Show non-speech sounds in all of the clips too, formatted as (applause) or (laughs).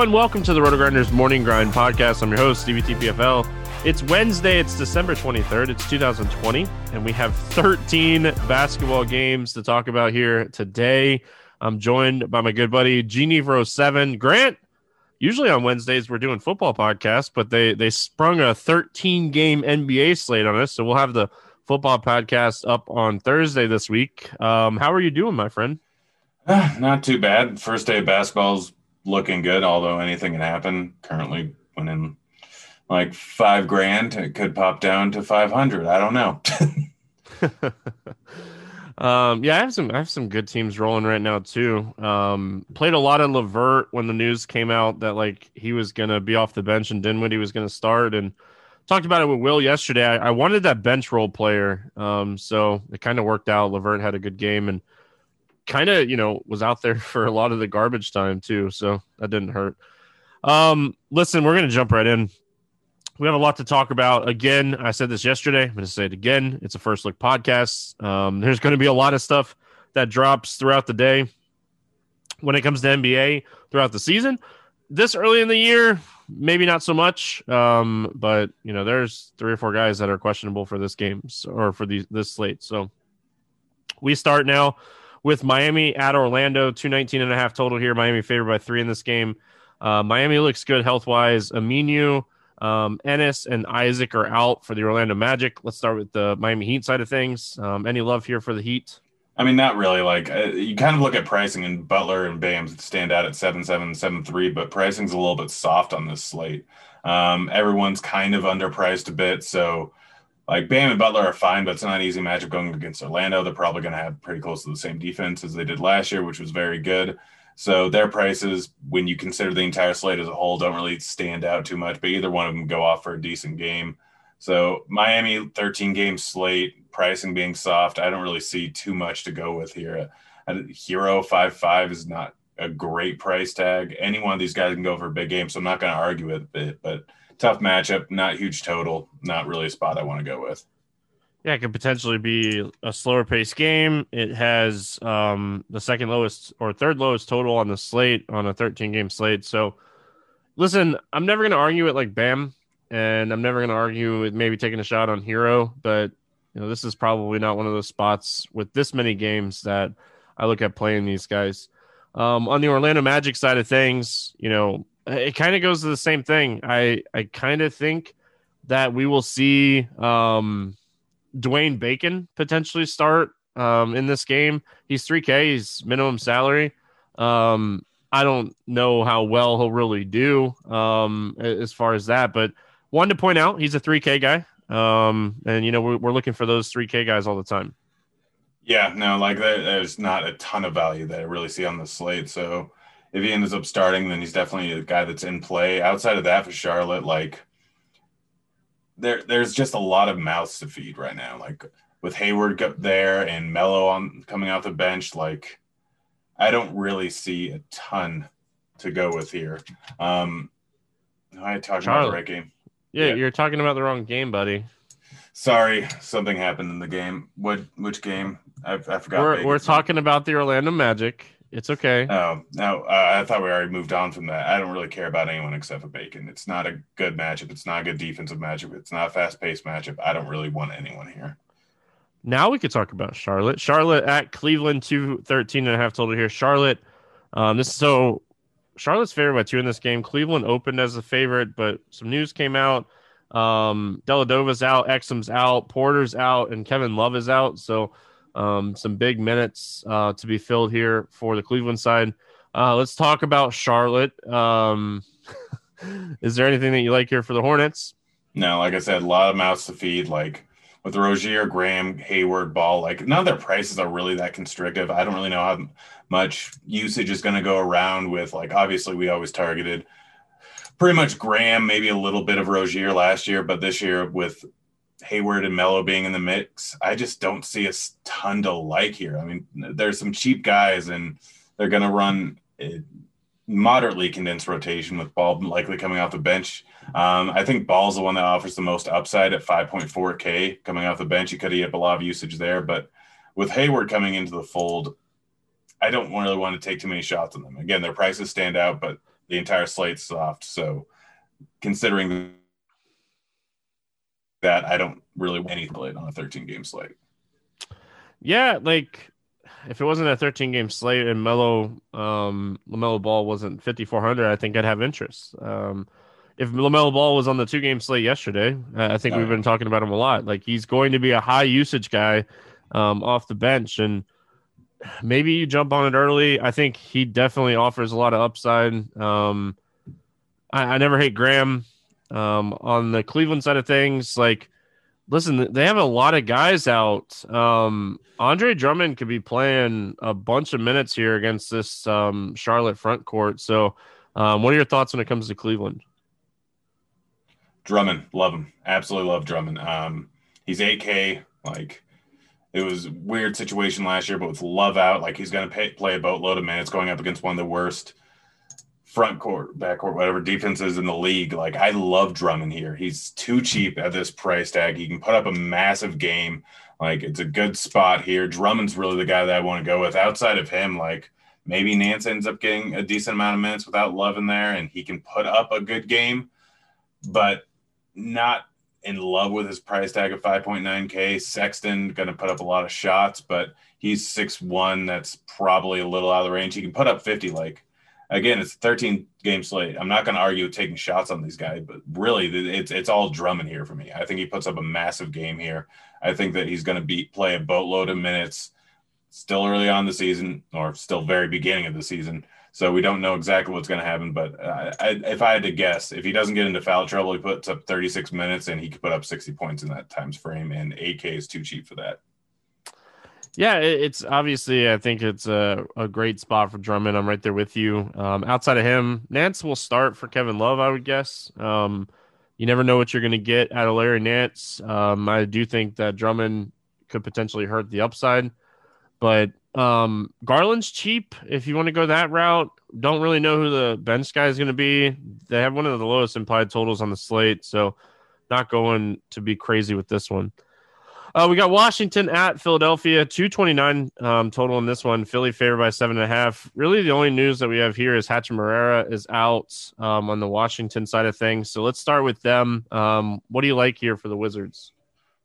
everyone. Welcome to the RotoGrinders Morning Grind Podcast. I'm your host, Stevie TPFL. It's Wednesday. It's December 23rd. It's 2020, and we have 13 basketball games to talk about here today. I'm joined by my good buddy Genevro Seven Grant. Usually on Wednesdays we're doing football podcasts, but they they sprung a 13 game NBA slate on us, so we'll have the football podcast up on Thursday this week. Um, how are you doing, my friend? Uh, not too bad. First day of basketball's looking good, although anything can happen. Currently winning like five grand. It could pop down to 500. I don't know. (laughs) um, yeah, I have some I have some good teams rolling right now too. Um, played a lot of LeVert when the news came out that like he was gonna be off the bench and Dinwiddie was gonna start, and talked about it with Will yesterday. I, I wanted that bench role player, um, so it kind of worked out. LeVert had a good game and kind of you know was out there (laughs) for a lot of the garbage time too, so that didn't hurt. Um, listen, we're gonna jump right in we have a lot to talk about. Again, I said this yesterday. I'm going to say it again. It's a first look podcast. Um, there's going to be a lot of stuff that drops throughout the day when it comes to NBA throughout the season. This early in the year, maybe not so much. Um, but you know, there's three or four guys that are questionable for this game or for these this slate. So we start now with Miami at Orlando, 219 and a half total here. Miami favored by three in this game. Uh, Miami looks good health wise. Aminu um, Ennis and Isaac are out for the Orlando Magic. Let's start with the Miami Heat side of things. Um, any love here for the Heat? I mean, not really. Like uh, you kind of look at pricing, and Butler and Bam stand out at seven seven seven three, but pricing's a little bit soft on this slate. Um, everyone's kind of underpriced a bit, so like Bam and Butler are fine, but it's not an easy matchup going against Orlando. They're probably going to have pretty close to the same defense as they did last year, which was very good. So their prices, when you consider the entire slate as a whole, don't really stand out too much. But either one of them go off for a decent game. So Miami 13 game slate, pricing being soft, I don't really see too much to go with here. Herro five five is not a great price tag. Any one of these guys can go for a big game, so I'm not going to argue with it. But tough matchup, not huge total, not really a spot I want to go with. Yeah, it could potentially be a slower pace game. It has um, the second lowest or third lowest total on the slate on a 13 game slate. So, listen, I'm never going to argue it like Bam, and I'm never going to argue with maybe taking a shot on Herro, but you know this is probably not one of those spots with this many games that I look at playing these guys. Um, on the Orlando Magic side of things, you know, it kind of goes to the same thing. I I kind of think that we will see. Um, Dwayne Bacon potentially start um, in this game. He's 3K, he's minimum salary. Um, I don't know how well he'll really do um, as far as that, but one to point out, he's a 3K guy. Um, and, you know, we're, we're looking for those 3K guys all the time. Yeah, no, like there's not a ton of value that I really see on the slate. So if he ends up starting, then he's definitely a guy that's in play. Outside of that, for Charlotte, like there there's just a lot of mouths to feed right now. Like with Hayward up there and Melo on coming off the bench, like I don't really see a ton to go with here. Um, I Charlotte. about the right game. Yeah, yeah, you're talking about the wrong game, buddy. Sorry, something happened in the game. What which game? I, I forgot. We're, we're talking about the Orlando Magic. It's okay. Oh no, uh, I thought we already moved on from that. I don't really care about anyone except for Bacon. It's not a good matchup. It's not a good defensive matchup. It's not a fast paced matchup. I don't really want anyone here. Now we could talk about Charlotte. Charlotte at Cleveland, two thirteen and a half total here. Charlotte, um, this so Charlotte's favored by two in this game. Cleveland opened as a favorite, but some news came out. Um, Dellavedova's out, Exum's out, Porter's out, and Kevin Love is out. So um, some big minutes uh, to be filled here for the Cleveland side. Uh, let's talk about Charlotte. Um, (laughs) is there anything that you like here for the Hornets? No, like I said, a lot of mouths to feed. Like with Rozier, Graham, Hayward, Ball, like none of their prices are really that constrictive. I don't really know how much usage is going to go around with. Like obviously, we always targeted pretty much Graham, maybe a little bit of Rozier last year, but this year with Hayward and Melo being in the mix, I just don't see a ton to like here. I mean, there's some cheap guys, and they're going to run moderately condensed rotation with Ball likely coming off the bench. Um, I think Ball's the one that offers the most upside at 5.4K coming off the bench. You could have a lot of usage there, but with Hayward coming into the fold, I don't really want to take too many shots on them. Again, their prices stand out, but the entire slate's soft. So considering that, I don't really want anything played on a 13 game slate. Yeah, like if it wasn't a 13 game slate and Melo um LaMelo Ball wasn't 5400, I think I'd have interest. Um if LaMelo Ball was on the two game slate yesterday, I think we've been talking about him a lot. Like he's going to be a high usage guy um, off the bench, and maybe you jump on it early. I think he definitely offers a lot of upside. Um, I, I, never hate Graham. Um, on the Cleveland side of things, like listen, they have a lot of guys out. Um, Andre Drummond could be playing a bunch of minutes here against this um, Charlotte front court. So, um, what are your thoughts when it comes to Cleveland? Drummond, love him. Absolutely love Drummond. Um, he's 8K. Like it was weird situation last year, but with Love out, like he's going to play a boatload of minutes going up against one of the worst front court, back court, whatever defenses in the league. Like I love Drummond here. He's too cheap at this price tag. He can put up a massive game. Like it's a good spot here. Drummond's really the guy that I want to go with. Outside of him, like maybe Nance ends up getting a decent amount of minutes without Love in there, and he can put up a good game. But not in love with his price tag of 5.9K. Sexton going to put up a lot of shots, but he's six one. That's probably a little out of the range. He can put up 50. Like, again, it's a 13 game slate. I'm not going to argue taking shots on these guys, but really, it's it's all Drummond here for me. I think he puts up a massive game here. I think that he's going to be play a boatload of minutes. Still early on the season, or still very beginning of the season. So we don't know exactly what's going to happen. But I, if I had to guess, if he doesn't get into foul trouble, he puts up 36 minutes and he could put up 60 points in that times frame. And 8K is too cheap for that. Yeah, it's obviously, I think it's a, a great spot for Drummond. I'm right there with you. Um, outside of him, Nance will start for Kevin Love, I would guess. Um, you never know what you're going to get out of Larry Nance. Um, I do think that Drummond could potentially hurt the upside, but um, Garland's cheap if you want to go that route. Don't really know who the bench guy is going to be. They have one of the lowest implied totals on the slate, so not going to be crazy with this one. Uh, we got Washington at Philadelphia, 229 um, total in this one. Philly favored by seven and a half. Really, the only news that we have here is Hachimura is out um, on the Washington side of things. So let's start with them. Um, what do you like here for the Wizards?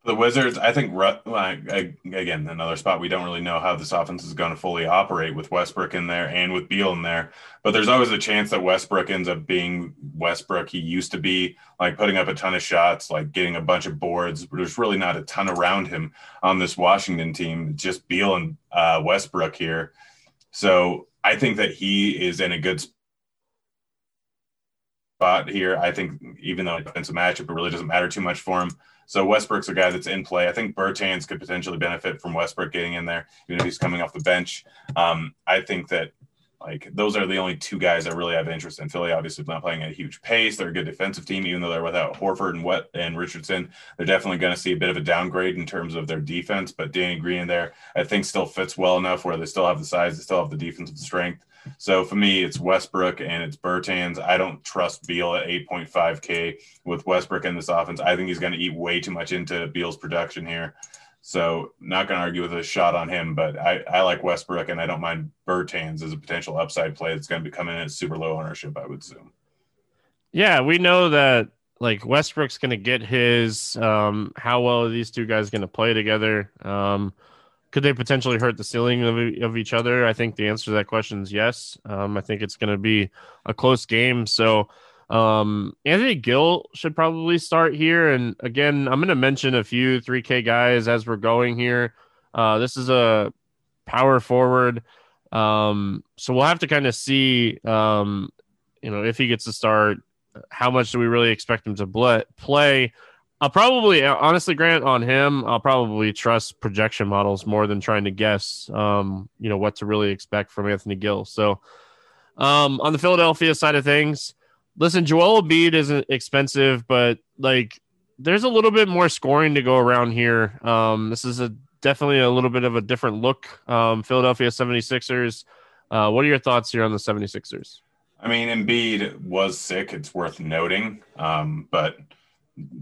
The Wizards, I think, again, another spot we don't really know how this offense is going to fully operate with Westbrook in there and with Beal in there. But there's always a chance that Westbrook ends up being Westbrook. He used to be like putting up a ton of shots, like getting a bunch of boards. There's really not a ton around him on this Washington team. Just Beal and uh, Westbrook here. So I think that he is in a good spot here. I think even though it's a matchup, it really doesn't matter too much for him. So Westbrook's a guy that's in play. I think Bertans could potentially benefit from Westbrook getting in there, even if he's coming off the bench. Um, I think that like those are the only two guys that really have interest in Philly. Obviously, not playing at a huge pace. They're a good defensive team, even though they're without Horford and Wet and Richardson. They're definitely going to see a bit of a downgrade in terms of their defense. But Danny Green there, I think, still fits well enough where they still have the size, they still have the defensive strength. So for me, it's Westbrook and it's Bertans. I don't trust Beal at 8.5K with Westbrook in this offense. I think he's going to eat way too much into Beal's production here. So not going to argue with a shot on him, but I, I like Westbrook and I don't mind Bertans as a potential upside play that's going to be coming in at super low ownership, I would assume. Yeah, we know that like Westbrook's going to get his. Um, how well are these two guys going to play together? Um, could they potentially hurt the ceiling of, of each other? I think the answer to that question is yes. Um, I think it's going to be a close game. So um, Anthony Gill should probably start here. And again, I'm going to mention a few 3K guys as we're going here. Uh, this is a power forward. Um, so we'll have to kind of see, um, you know, if he gets to start, how much do we really expect him to play? I'll probably, honestly, Grant, on him, I'll probably trust projection models more than trying to guess, um, you know, what to really expect from Anthony Gill. So, um, on the Philadelphia side of things, listen, Joel Embiid isn't expensive, but like, there's a little bit more scoring to go around here. Um, this is a definitely a little bit of a different look. Um, Philadelphia 76ers. Uh, what are your thoughts here on the 76ers? I mean, Embiid was sick. It's worth noting. Um, but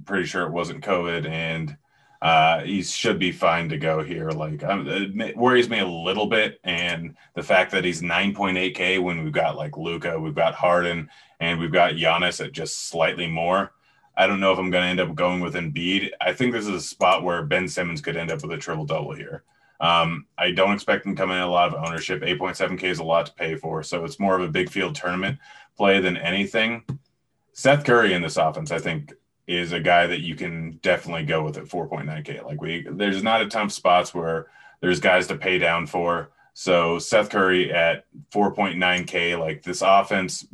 pretty sure it wasn't COVID. And uh, he should be fine to go here. Like, um, it worries me a little bit, and the fact that he's 9.8k when we've got like Luka, we've got Harden, and we've got Giannis at just slightly more. I don't know if I'm going to end up going with Embiid. I think this is a spot where Ben Simmons could end up with a triple double here. Um, I don't expect him coming in a lot of ownership. 8.7K is a lot to pay for. So it's more of a big field tournament play than anything. Seth Curry in this offense, I think, is a guy that you can definitely go with at 4.9K. Like we, there's not a ton of spots where there's guys to pay down for. So Seth Curry at 4.9K, like this offense,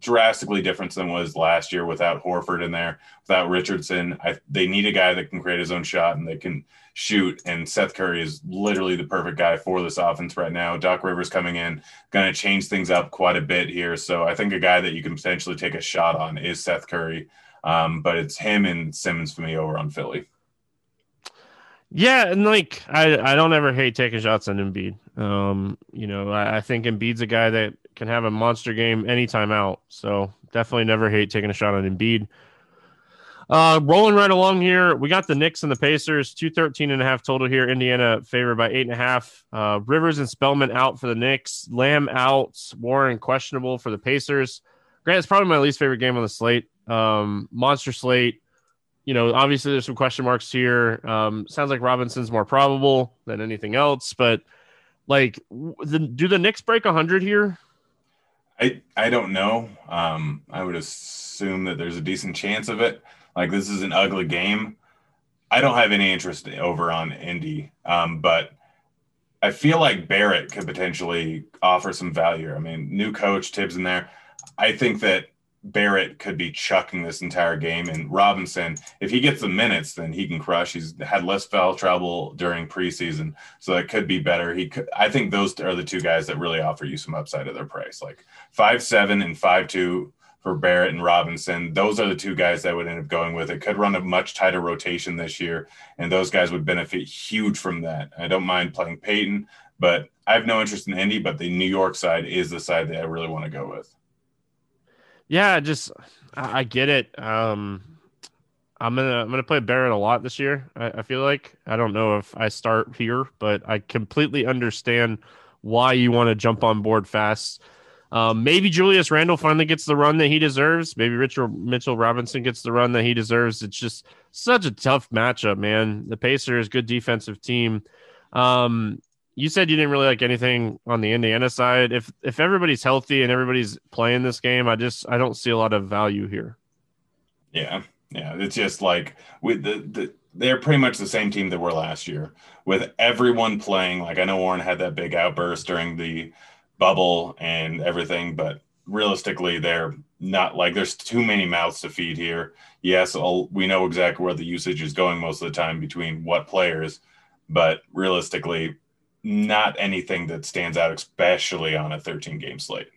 drastically different than was last year without Horford in there, without Richardson. I, they need a guy that can create his own shot and they can shoot. And Seth Curry is literally the perfect guy for this offense right now. Doc Rivers coming in, going to change things up quite a bit here. So I think a guy that you can potentially take a shot on is Seth Curry. Um, but it's him and Simmons for me over on Philly. Yeah, and like I, I don't ever hate taking shots on Embiid. Um, you know, I, I think Embiid's a guy that can have a monster game anytime out. So definitely never hate taking a shot on Embiid. Uh, rolling right along here, we got the Knicks and the Pacers, 213 and a half total here. Indiana favored by eight and a half. Uh, Rivers and Spellman out for the Knicks, Lamb out, Warren questionable for the Pacers. Grant, it's probably my least favorite game on the slate. Um, monster slate. You know, obviously there's some question marks here. Um, sounds like Robinson's more probable than anything else, but like, the, do the Knicks break 100 here? I I don't know. Um, I would assume that there's a decent chance of it. Like this is an ugly game. I don't have any interest over on Indy, um, but I feel like Barrett could potentially offer some value. I mean, new coach Thibs in there. I think that Barrett could be chucking this entire game. And Robinson, if he gets the minutes, then he can crush. He's had less foul trouble during preseason, so that could be better. He could. I think those are the two guys that really offer you some upside at their price, like five seven and five two for Barrett and Robinson. Those are the two guys that would end up going with it. Could run a much tighter rotation this year, and those guys would benefit huge from that. I don't mind playing Peyton, but I have no interest in Indy. But the New York side is the side that I really want to go with. Yeah, just I, I get it. Um, I'm gonna I'm gonna play Barrett a lot this year. I, I, feel like I don't know if I start here, but I completely understand why you want to jump on board fast. Um, maybe Julius Randle finally gets the run that he deserves. Maybe Richard Mitchell Robinson gets the run that he deserves. It's just such a tough matchup, man. The Pacers, good defensive team. Um, you said you didn't really like anything on the Indiana side. If if everybody's healthy and everybody's playing this game, I just I don't see a lot of value here. Yeah, yeah, it's just like with the, the they're pretty much the same team that were last year with everyone playing. Like I know Warren had that big outburst during the bubble and everything, but realistically, they're not like there's too many mouths to feed here. Yes, we know exactly where the usage is going most of the time between what players, but realistically, not anything that stands out, especially on a 13 game slate.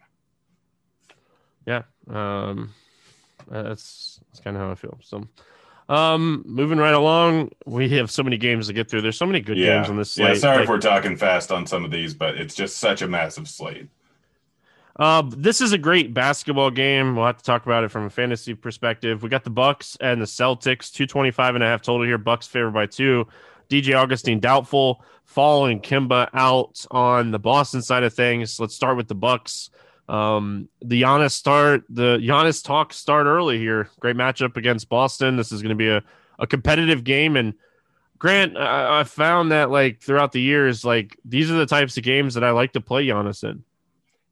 Yeah, um, that's that's kind of how I feel. So, um, moving right along, we have so many games to get through. There's so many good yeah. games on this slate. Yeah, sorry like, if we're talking fast on some of these, but it's just such a massive slate. Uh, this is a great basketball game. We'll have to talk about it from a fantasy perspective. We got the Bucks and the Celtics, 225 and a half total here. Bucks favored by two. DJ Augustin doubtful. Following Kemba out on the Boston side of things. Let's start with the Bucks. Um, the Giannis start, the Giannis talk start early here. Great matchup against Boston. This is going to be a, a competitive game. And Grant, I, I found that like throughout the years, like these are the types of games that I like to play Giannis in.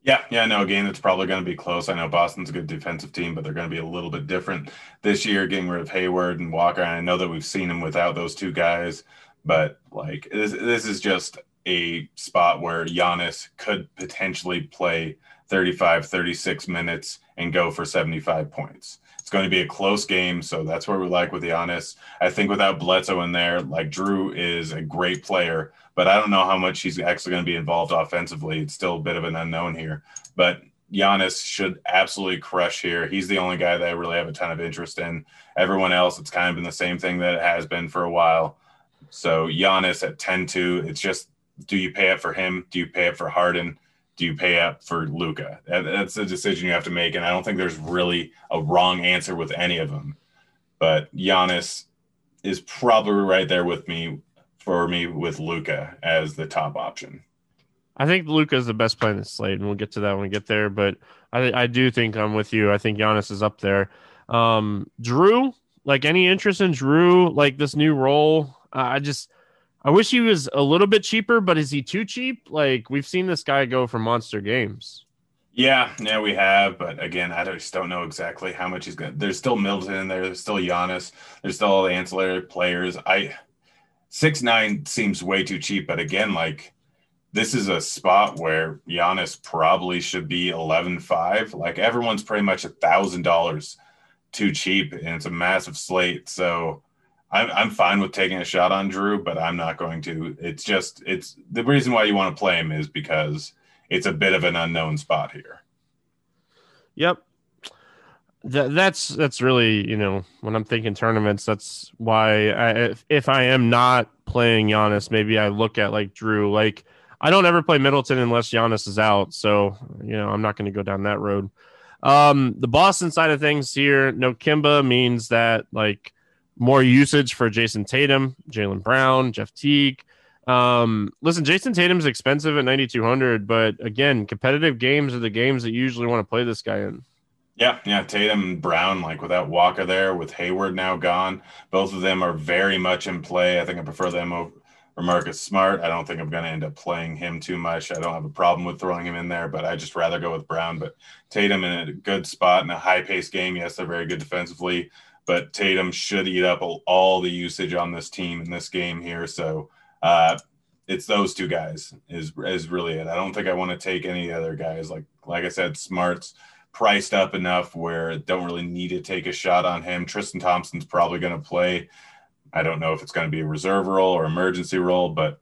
Yeah, yeah, no, a game that's probably going to be close. I know Boston's a good defensive team, but they're going to be a little bit different this year, getting rid of Hayward and Walker. And I know that we've seen them without those two guys, but like this, this is just a spot where Giannis could potentially play 35, 36 minutes and go for 75 points. It's going to be a close game, so that's what we like with Giannis. I think without Bledsoe in there, like Jrue is a great player, but I don't know how much he's actually going to be involved offensively. It's still a bit of an unknown here, but Giannis should absolutely crush here. He's the only guy that I really have a ton of interest in. Everyone else, it's kind of been the same thing that it has been for a while. So Giannis at 10-2, it's just do you pay up for him? Do you pay up for Harden? Do you pay up for Luka? That's a decision you have to make, and I don't think there's really a wrong answer with any of them. But Giannis is probably right there with me for me with Luka as the top option. I think Luka is the best play in the slate, and we'll get to that when we get there. But I, I do think I'm with you. I think Giannis is up there. Um, Jrue, like any interest in Jrue, like this new role, uh, I just I wish he was a little bit cheaper, but is he too cheap? Like we've seen this guy go for monster games. Yeah, yeah, we have, but again, I just don't know exactly how much he's going. There's still Middleton in there. There's still Giannis. There's still all the ancillary players. I six nine seems way too cheap, but again, like this is a spot where Giannis probably should be eleven five. Like everyone's pretty much a thousand dollars too cheap, and it's a massive slate. So I'm I'm fine with taking a shot on Jrue, but I'm not going to. It's just it's the reason why you want to play him is because it's a bit of an unknown spot here. Yep. That, that's that's really you know when I'm thinking tournaments, that's why I, if, if I am not playing Giannis, maybe I look at like Jrue. Like I don't ever play Middleton unless Giannis is out, so you know I'm not going to go down that road. Um, the Boston side of things here, no Kemba means that like more usage for Jayson Tatum, Jaylen Brown, Jeff Teague. Um, listen, Jayson Tatum's expensive at 9,200, but again, competitive games are the games that you usually want to play this guy in. Yeah, yeah, Tatum and Brown, like without Walker there, with Hayward now gone, both of them are very much in play. I think I prefer them over Marcus Smart. I don't think I'm going to end up playing him too much. I don't have a problem with throwing him in there, but I just rather go with Brown. But Tatum in a good spot in a high paced game. Yes, they're very good defensively but Tatum should eat up all the usage on this team in this game here. So uh, it's those two guys is is really it. I don't think I want to take any other guys. Like like I said, Smart's priced up enough where don't really need to take a shot on him. Tristan Thompson's probably going to play. I don't know if it's going to be a reserve role or emergency role, but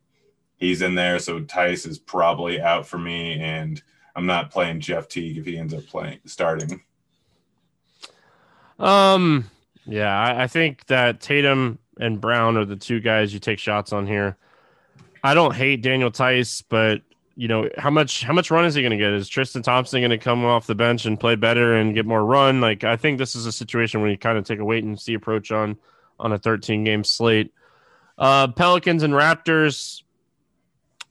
he's in there. So Theis is probably out for me, and I'm not playing Jeff Teague if he ends up playing starting. Um, yeah, I, I think that Tatum and Brown are the two guys you take shots on here. I don't hate Daniel Theis, but you know how much how much run is he going to get? Is Tristan Thompson going to come off the bench and play better and get more run? Like I think this is a situation where you kind of take a wait and see approach on on a 13 game slate. Uh, Pelicans and Raptors,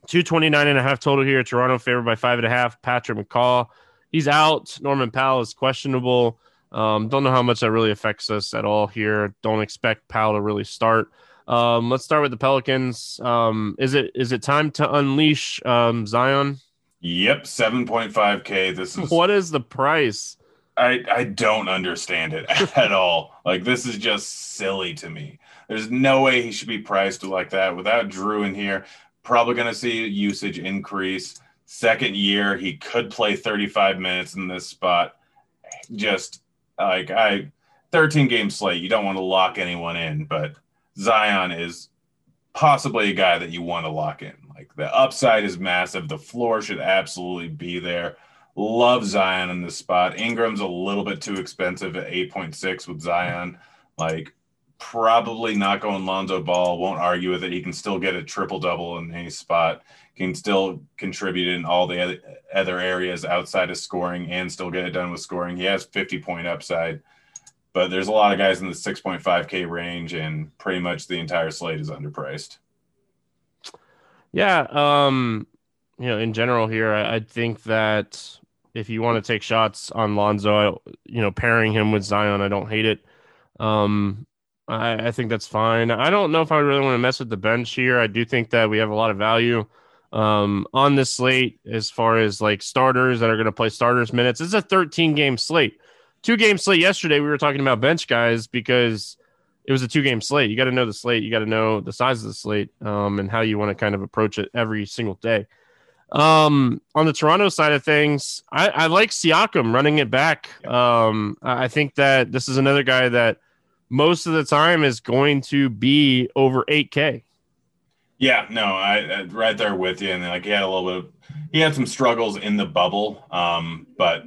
229 and a half total here. Toronto favored by five and a half. Patrick McCaw, he's out. Norman Powell is questionable. Um, don't know how much that really affects us at all here. Don't expect Powell to really start. Um, let's start with the Pelicans. Um, is it is it time to unleash um, Zion? Yep, seven point five k. This is what is the price? I I don't understand it (laughs) at all. Like this is just silly to me. There's no way he should be priced like that without Jrue in here. Probably going to see usage increase. Second year, he could play 35 minutes in this spot. Just like I 13 game slate, you don't want to lock anyone in, but Zion is possibly a guy that you want to lock in. Like the upside is massive. The floor should absolutely be there. Love Zion in this spot. Ingram's a little bit too expensive at 8.6 with Zion. Like probably not going Lonzo Ball. Won't argue with it. He can still get a triple double in any spot. Can still contribute in all the other areas outside of scoring and still get it done with scoring. He has 50 point upside, but there's a lot of guys in the 6.5K range, and pretty much the entire slate is underpriced. Yeah. Um, you know, in general here, I, I think that if you want to take shots on Lonzo, I, you know, pairing him with Zion, I don't hate it. Um, I, I think that's fine. I don't know if I really want to mess with the bench here. I do think that we have a lot of value um, on this slate as far as like starters that are going to play starters minutes. It's a 13 game slate. Two game slate yesterday. We were talking about bench guys because it was a two game slate. You got to know the slate. You got to know the size of the slate um, and how you want to kind of approach it every single day. Um, on the Toronto side of things, I, I like Siakam running it back. Um, I think that this is another guy that most of the time is going to be over 8K. Yeah, no, I, I right there with you, and like he had a little bit, of, he had some struggles in the bubble, um, but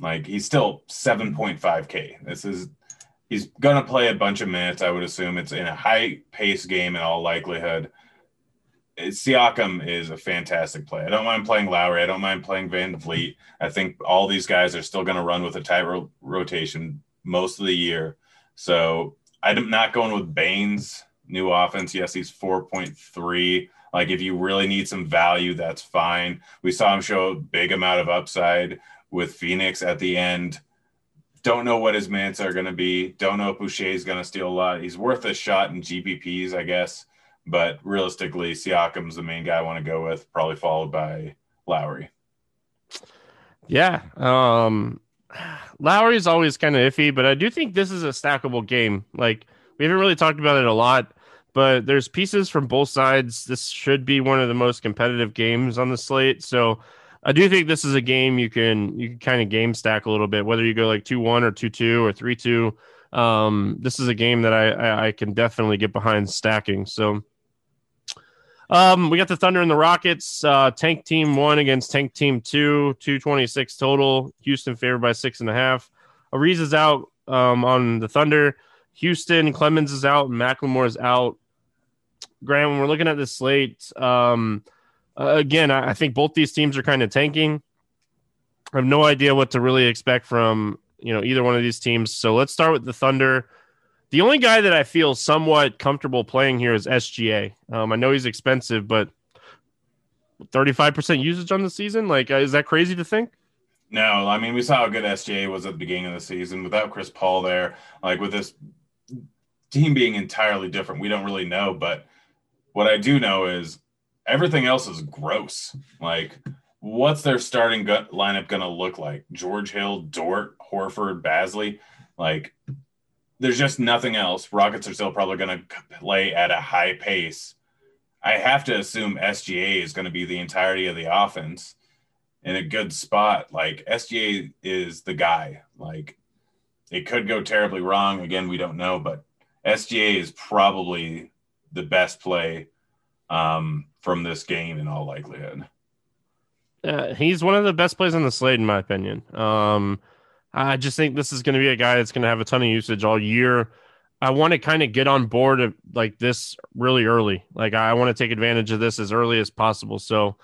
like he's still seven point five k. This is he's gonna play a bunch of minutes. I would assume it's in a high pace game in all likelihood. Siakam is a fantastic play. I don't mind playing Lowry. I don't mind playing VanVleet. I think all these guys are still going to run with a tight ro- rotation most of the year. So I'm not going with Baynes new offense. Yes, he's 4.3. Like if you really need some value, that's fine. We saw him show a big amount of upside with Phoenix at the end. Don't know what his minutes are going to be. Don't know if Boucher is going to steal a lot. He's worth a shot in GPPs, I guess. But realistically, Siakam's the main guy I want to go with, probably followed by Lowry. Yeah. Um, Lowry's always kind of iffy, but I do think this is a stackable game. Like, we haven't really talked about it a lot, but there's pieces from both sides. This should be one of the most competitive games on the slate. So I do think this is a game you can you can kind of game stack a little bit, whether you go like two one or two two or three two. Um, this is a game that I, I, I can definitely get behind stacking. So um, we got the Thunder and the Rockets. Uh, tank team one against tank team two, 226 total. Houston favored by six and a half. Ariz is out um, on the Thunder. Houston, Clemons is out, McLemore is out. Graham, when we're looking at this slate, um, uh, again, I, I, think both these teams are kind of tanking. I have no idea what to really expect from you know either one of these teams. So let's start with the Thunder. The only guy that I feel somewhat comfortable playing here is SGA. Um, I know he's expensive, but 35% usage on the season, like, uh, is that crazy to think? No, I mean, we saw how good SGA was at the beginning of the season without Chris Paul there. Like, with this team being entirely different, we don't really know. But what I do know is everything else is gross. Like, what's their starting lineup going to look like? George Hill, Dort, Horford, Bazley. Like, there's just nothing else. Rockets are still probably going to play at a high pace. I have to assume SGA is going to be the entirety of the offense in a good spot. Like SGA is the guy. Like it could go terribly wrong. Again, we don't know, but SGA is probably the best play um, from this game in all likelihood. Uh, he's one of the best plays on the slate, in my opinion. Um, I just think this is going to be a guy that's going to have a ton of usage all year. I want to kind of get on board of like this really early. Like I want to take advantage of this as early as possible. So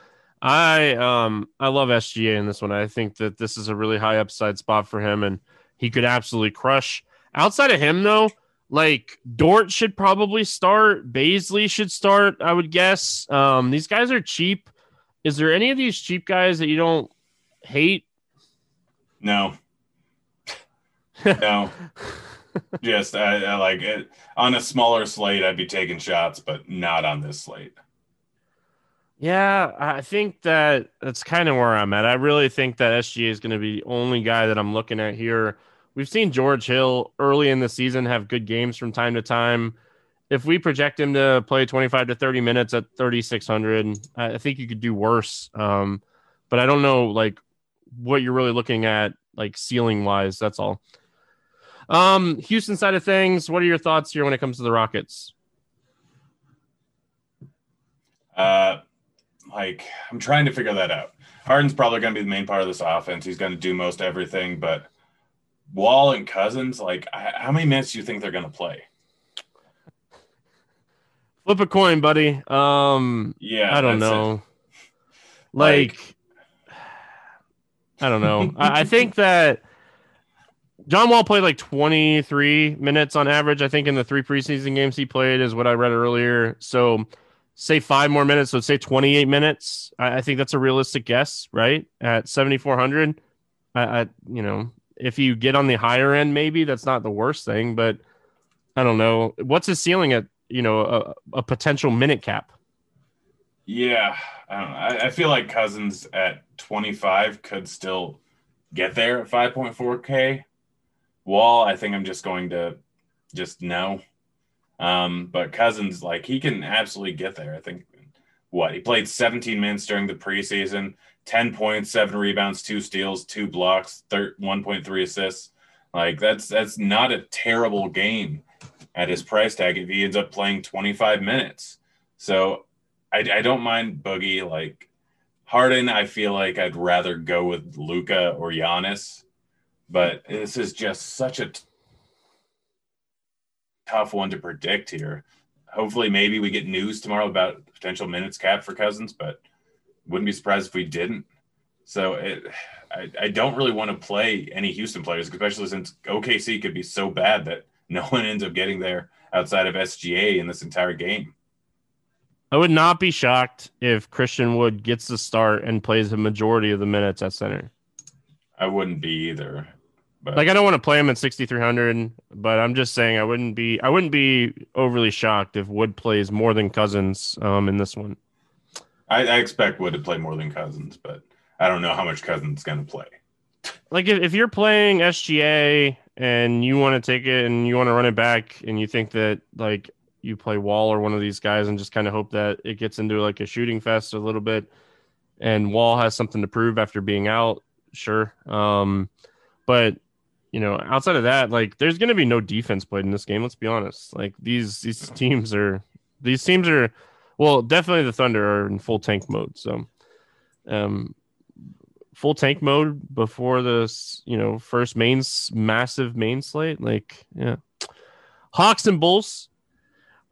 I um I love SGA in this one. I think that this is a really high upside spot for him and he could absolutely crush. Outside of him though, like Dort should probably start, Bazley should start, I would guess. Um these guys are cheap. Is there any of these cheap guys that you don't hate? No. No. Just I, I like it on a smaller slate. I'd be taking shots, but not on this slate. Yeah, I think that that's kind of where I'm at. I really think that SGA is going to be the only guy that I'm looking at here. We've seen George Hill early in the season have good games from time to time. If we project him to play 25 to 30 minutes at 3600, I think you could do worse. Um, but I don't know like what you're really looking at like ceiling wise. That's all. Um, Houston side of things, what are your thoughts here when it comes to the Rockets? Uh, like I'm trying to figure that out. Harden's probably going to be the main part of this offense. He's going to do most everything, but Wall and Cousins, like, how many minutes do you think they're going to play? Flip a coin, buddy. Um, yeah, I don't know. Like, like, I don't know. I, I think that John Wall played like 23 minutes on average, I think, in the three preseason games he played, is what I read earlier. So, say five more minutes, so say 28 minutes. I, I think that's a realistic guess, right? At 7,400. I, I, you know, if you get on the higher end, maybe that's not the worst thing, but I don't know. What's his ceiling at, you know, a, a potential minute cap? Yeah. I don't know. I, I feel like Cousins at 25 could still get there at 5.4K. Wall, I think I'm just going to just no. Um, but Cousins, like he can absolutely get there. I think what he played 17 minutes during the preseason, 10 points, seven rebounds, two steals, two blocks, 1.3 assists. Like that's that's not a terrible game at his price tag if he ends up playing 25 minutes. So I, I don't mind Boogie. Like Harden, I feel like I'd rather go with Luka or Giannis, but this is just such a tough one to predict here. Hopefully, maybe we get news tomorrow about potential minutes cap for Cousins, but wouldn't be surprised if we didn't. So it, I, I don't really want to play any Houston players, especially since OKC could be so bad that (laughs) no one ends up getting there outside of SGA in this entire game. I would not be shocked if Christian Wood gets the start and plays a majority of the minutes at center. I wouldn't be either. But. Like I don't want to play him at 6300, but I'm just saying I wouldn't be I wouldn't be overly shocked if Wood plays more than Cousins um, in this one. I, I expect Wood to play more than Cousins, but I don't know how much Cousins is going to play. (laughs) Like if, if you're playing SGA and you want to take it and you want to run it back and you think that like you play Wall or one of these guys and just kind of hope that it gets into like a shooting fest a little bit and Wall has something to prove after being out, sure. Um, but you know, outside of that, like there's going to be no defense played in this game. Let's be honest. Like these these teams are these teams are well, definitely the Thunder are in full tank mode. So, um, full tank mode before this, you know, first main massive main slate. Like, yeah, Hawks and Bulls.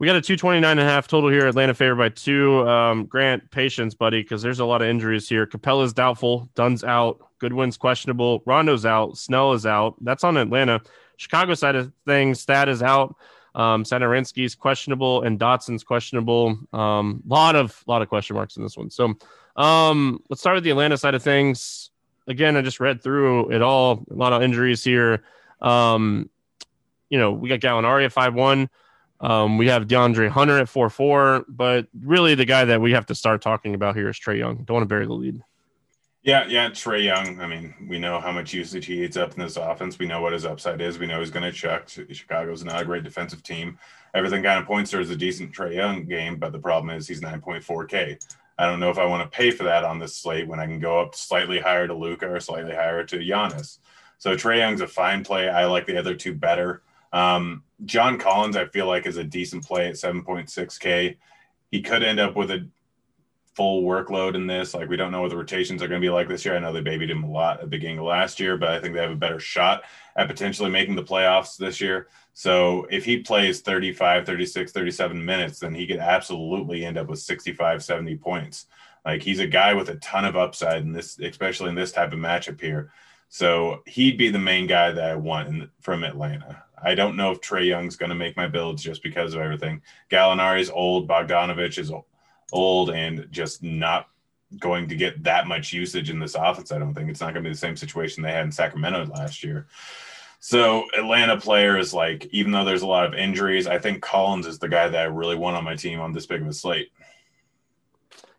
We got a 229 and a half total here. Atlanta favored by two. Um, Grant, patience, buddy, because there's a lot of injuries here. Capela's doubtful. Dunn's out. Goodwin's questionable. Rondo's out. Snell is out. That's on Atlanta. Chicago side of things, Stat is out. Um, questionable and Dotson's questionable. Um, lot of lot of question marks in this one. So um, let's start with the Atlanta side of things. Again, I just read through it all. A lot of injuries here. Um, you know, we got Gallinari at five one. Um, we have DeAndre Hunter at four four, but really the guy that we have to start talking about here is Trae Young. Don't want to bury the lead. Yeah, yeah, Trae Young. I mean, we know how much usage he eats up in this offense. We know what his upside is. We know he's going to chuck. Chicago's not a great defensive team. Everything kind of points towards a decent Trae Young game, but the problem is he's 9.4K. I don't know if I want to pay for that on this slate when I can go up slightly higher to Luka or slightly higher to Giannis. So Trae Young's a fine play. I like the other two better. Um, John Collins, I feel like, is a decent play at 7.6K. He could end up with a full workload in this. Like we don't know what the rotations are going to be like this year. I know they babied him a lot at the beginning of last year, but I think they have a better shot at potentially making the playoffs this year. So if he plays 35, 36, 37 minutes, then he could absolutely end up with 65, 70 points. Like he's a guy with a ton of upside in this, especially in this type of matchup here. So he'd be the main guy that I want in, from Atlanta. I don't know if Trae Young's going to make my builds just because of everything. Gallinari's old. Bogdanovich is old and just not going to get that much usage in this offense. I don't think it's not going to be the same situation they had in Sacramento last year. So Atlanta players like even though there's a lot of injuries, I think Collins is the guy that I really want on my team on this big of a slate.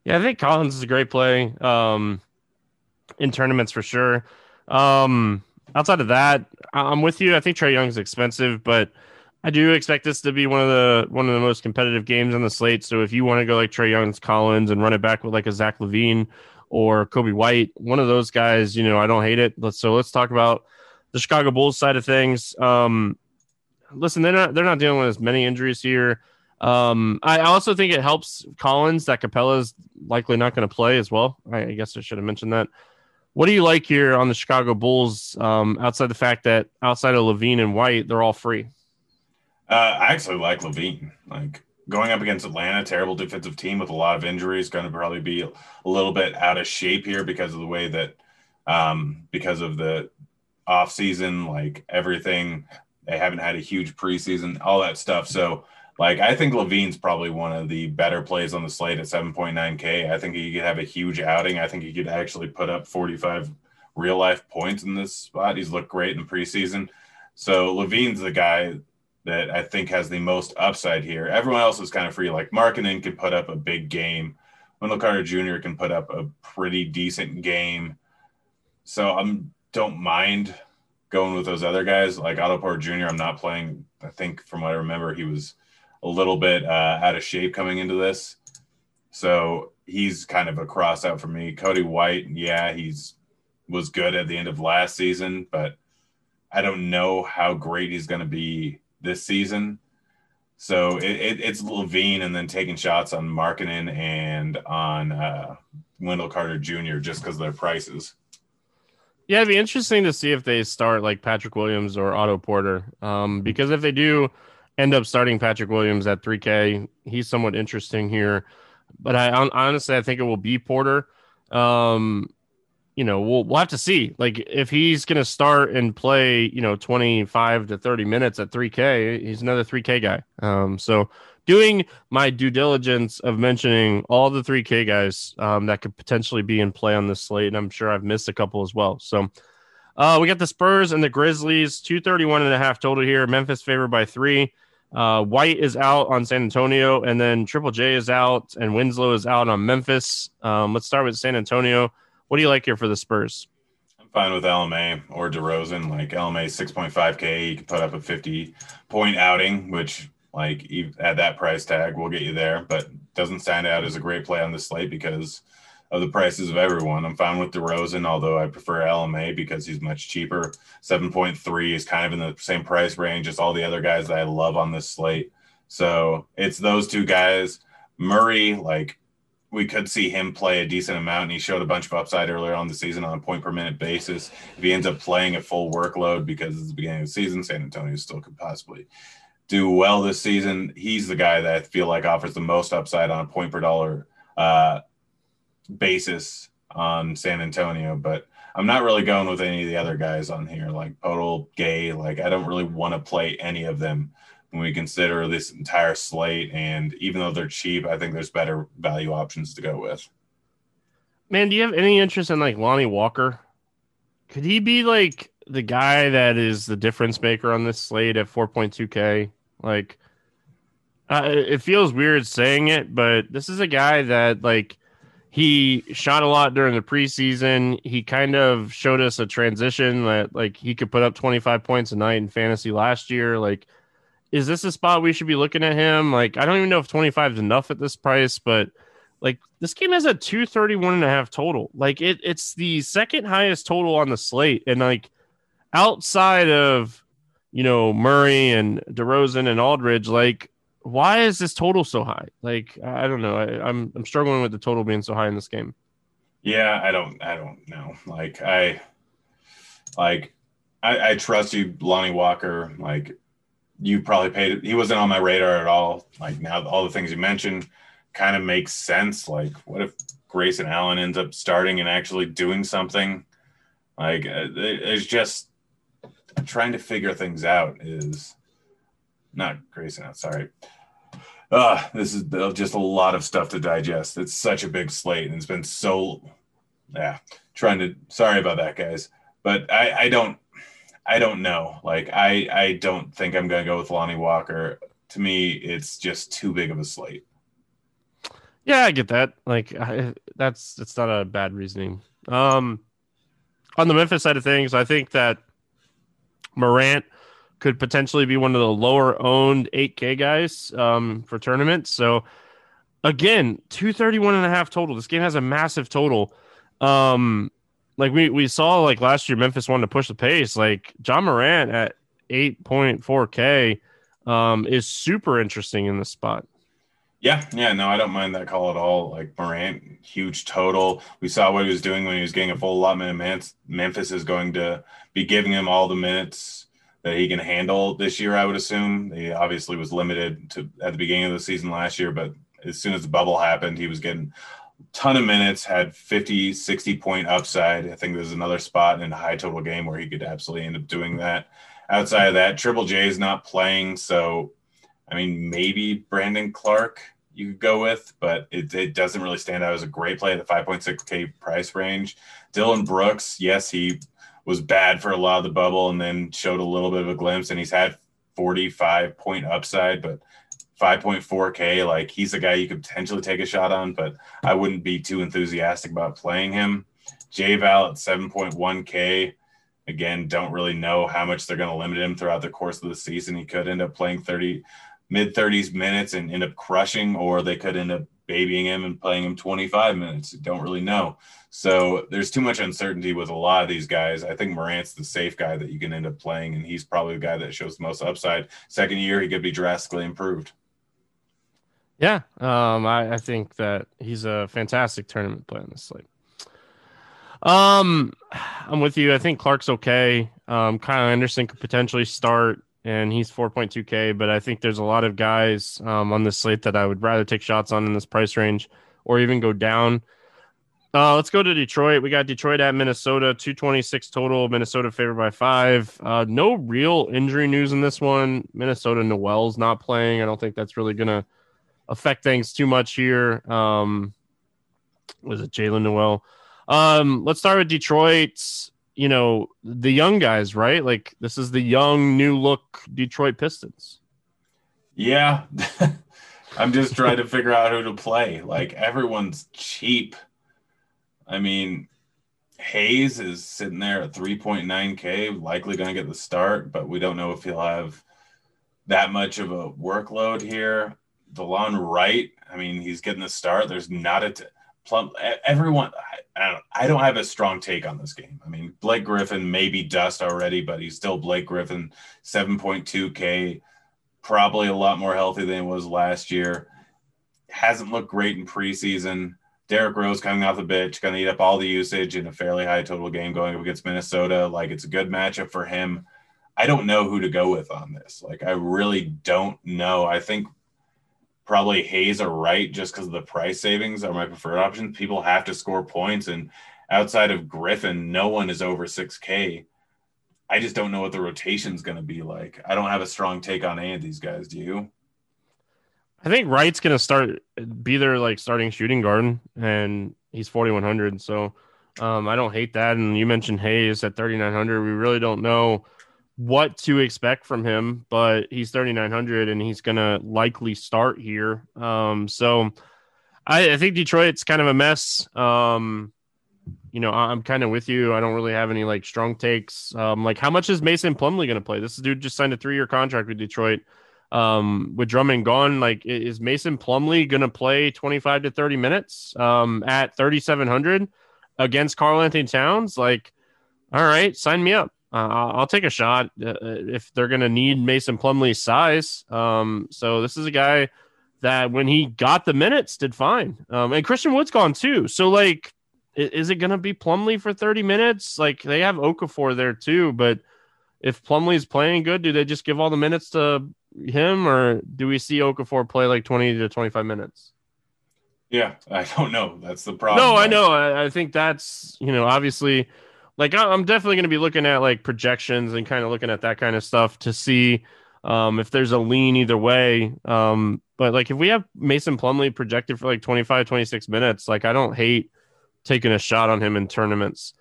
Yeah, I think Collins is a great play um, in tournaments for sure. Um, outside of that, I'm with you. I think Trae Young's expensive, but I do expect this to be one of the one of the most competitive games on the slate. So if you want to go like Trae Young's Collins and run it back with like a Zach LaVine or Coby White, one of those guys, you know, I don't hate it. Let's so let's talk about the Chicago Bulls side of things. Um, listen, they're not they're not dealing with as many injuries here. Um, I also think it helps Collins that Capela's likely not going to play as well. I, I, guess I should have mentioned that. What do you like here on the Chicago Bulls? Um, outside the fact that outside of LaVine and White, they're all free. Uh, I actually like LaVine. Like going up against Atlanta, terrible defensive team with a lot of injuries, going to probably be a little bit out of shape here because of the way that, um, because of the off season, like everything. They haven't had a huge preseason, all that stuff. So, like, I think LaVine's probably one of the better plays on the slate at 7.9K. I think he could have a huge outing. I think he could actually put up 45 real life points in this spot. He's looked great in preseason. So LaVine's the guy that I think has the most upside here. Everyone else is kind of free. Like Markkanen can put up a big game. Wendell Carter Jr. can put up a pretty decent game. So I'm don't mind going with those other guys. Like Otto Porter Jr., I'm not playing. I think from what I remember, he was a little bit uh, out of shape coming into this. So he's kind of a cross out for me. Coby White, yeah, he's was good at the end of last season, but I don't know how great he's going to be this season. So it, it, it's LaVine and then taking shots on Markkanen and on uh, Wendell Carter Jr. just because of their prices. Yeah, it'd be interesting to see if they start like Patrick Williams or Otto Porter. Um, because if they do end up starting Patrick Williams at 3K, he's somewhat interesting here. But I honestly, I think it will be Porter. Um, you know, we'll we'll have to see. Like if he's going to start and play, you know, 25 to 30 minutes at 3K, he's another 3K guy. Um, so doing my due diligence of mentioning all the 3K guys um, that could potentially be in play on this slate, and I'm sure I've missed a couple as well. So uh, we got the Spurs and the Grizzlies, 231 and a half total here. Memphis favored by three. Uh, White is out on San Antonio, and then Triple J is out, and Winslow is out on Memphis. Um, let's start with San Antonio. What do you like here for the Spurs? I'm fine with LMA or DeRozan. Like LMA 6.5K, you can put up a 50 point outing, which like at that price tag will get you there, but doesn't stand out as a great play on the slate because of the prices of everyone. I'm fine with DeRozan, although I prefer LMA because he's much cheaper. 7.3 is kind of in the same price range as all the other guys that I love on this slate. So it's those two guys. Murray, like we could see him play a decent amount, and he showed a bunch of upside earlier on the season on a point per minute basis. If he ends up playing a full workload because it's the beginning of the season, San Antonio still could possibly do well this season. He's the guy that I feel like offers the most upside on a point per dollar uh, basis on San Antonio, but I'm not really going with any of the other guys on here, like Poeltl, Gay. Like I don't really want to play any of them when we consider this entire slate. And even though they're cheap, I think there's better value options to go with. Man, do you have any interest in like Lonnie Walker? Could he be like the guy that is the difference maker on this slate at 4.2K? Like, uh, it feels weird saying it, but this is a guy that like he shot a lot during the preseason. He kind of showed us a transition that like he could put up 25 points a night in fantasy last year. Like is this a spot we should be looking at him? Like, I don't even know if 25 is enough at this price, but like this game has a 231 and a half total. Like it, it's the second highest total on the slate. And like outside of, you know, Murray and DeRozan and Aldridge, like why is this total so high? Like, I don't know. I, I'm, I'm struggling with the total being so high in this game. Yeah, I don't, I don't know. Like I, like I, I trust you, Lonnie Walker. Like you probably paid. He wasn't on my radar at all. Like now, all the things you mentioned kind of makes sense. Like, what if Grayson Allen ends up starting and actually doing something? Like, uh, it's just trying to figure things out. Is not Grayson Allen. Sorry. Uh, this is just a lot of stuff to digest. It's such a big slate, and it's been so, yeah. Trying to. Sorry about that, guys. But I, I don't I don't know. Like I I don't think I'm to go with Lonnie Walker. To me, it's just too big of a slate. Yeah, I get that. Like I, that's it's not a bad reasoning. Um on the Memphis side of things, I think that Morant could potentially be one of the lower owned 8K guys um, for tournaments. So again, 231 and a half total. This game has a massive total. Um, like we we saw like last year Memphis wanted to push the pace. Like Ja Morant at 8.4k um is super interesting in this spot. Yeah, yeah, no, I don't mind that call at all. Like Morant, huge total. We saw what he was doing when he was getting a full allotment of minutes. Memphis is going to be giving him all the minutes that he can handle this year, I would assume. He obviously was limited to at the beginning of the season last year, but as soon as the bubble happened, he was getting ton of minutes, had 50, 60 point upside. I think there's another spot in a high total game where he could absolutely end up doing that. Outside of that, Triple J is not playing. So, I mean, maybe Brandon Clarke you could go with, but it, it doesn't really stand out as a great play at the 5.6K price range. Dillon Brooks, yes, he was bad for a lot of the bubble and then showed a little bit of a glimpse, and he's had 45 point upside, but 5.4K, like he's a guy you could potentially take a shot on, but I wouldn't be too enthusiastic about playing him. JVal at 7.1K. Again, don't really know how much they're going to limit him throughout the course of the season. He could end up playing 30, mid 30s minutes and end up crushing, or they could end up babying him and playing him 25 minutes. Don't really know. So there's too much uncertainty with a lot of these guys. I think Morant's the safe guy that you can end up playing, and he's probably the guy that shows the most upside. Second year, he could be drastically improved. Yeah, um, I, I, think that he's a fantastic tournament player on this slate. Um, I'm with you. I think Clark's okay. Um, Kyle Anderson could potentially start, and he's 4.2k. But I think there's a lot of guys um, on this slate that I would rather take shots on in this price range, or even go down. Uh, let's go to Detroit. We got Detroit at Minnesota, 226 total. Minnesota favored by five. Uh, no real injury news in this one. Minnesota Nowell's not playing. I don't think that's really going to affect things too much here. Um, was it Jaylen Nowell? Um, let's start with Detroit. You know, the young guys, right? Like, this is the young, new look Detroit Pistons. Yeah. (laughs) I'm just trying to figure out who to play. Like, everyone's cheap. I mean, Hayes is sitting there at 3.9K, likely going to get the start, but we don't know if he'll have that much of a workload here. Delon Wright, I mean, he's getting the start. There's not a t- plump. Everyone, I, I, don't, I don't have a strong take on this game. I mean, Blake Griffin may be dust already, but he's still Blake Griffin, 7.2K, probably a lot more healthy than he was last year. Hasn't looked great in preseason. Derrick Rose coming off the bench, going to eat up all the usage in a fairly high total game going up against Minnesota. Like it's a good matchup for him. I don't know who to go with on this. Like I really don't know. I think probably Hayes or Wright just because of the price savings are my preferred option. People have to score points, and outside of Griffin, no one is over six K. I just don't know what the rotation is going to be like. I don't have a strong take on any of these guys. Do you? I think Wright's gonna start be their like starting shooting guard, and he's forty one hundred. So um, I don't hate that. And you mentioned Hayes at thirty nine hundred. We really don't know what to expect from him, but he's thirty nine hundred, and he's gonna likely start here. Um, so I, I, think Detroit's kind of a mess. Um, you know, I'm kind of with you. I don't really have any like strong takes. Um, like how much is Mason Plumlee going to play? This dude just signed a three year contract with Detroit um, with Drummond gone, like is Mason Plumlee going to play 25 to 30 minutes um, at 3,700 against Karl-Anthony Towns? Like, all right, sign me up. Uh, I'll take a shot uh, if they're going to need Mason Plumlee's size. Um, so this is a guy that when he got the minutes did fine. Um, and Christian Wood's gone too. So like, is it going to be Plumlee for 30 minutes? Like they have Okafor there too, but if Plumlee's playing good, do they just give all the minutes to him, or do we see Okafor play like twenty to twenty five minutes? Yeah, (laughs) I don't know. That's the problem. No, I know. I, I think that's you know obviously, like I'm definitely going to be looking at like projections and kind of looking at that kind of stuff to see um, if there's a lean either way. Um, but like if we have Mason Plumlee projected for like 25, 26 minutes, like I don't hate taking a shot on him in tournaments.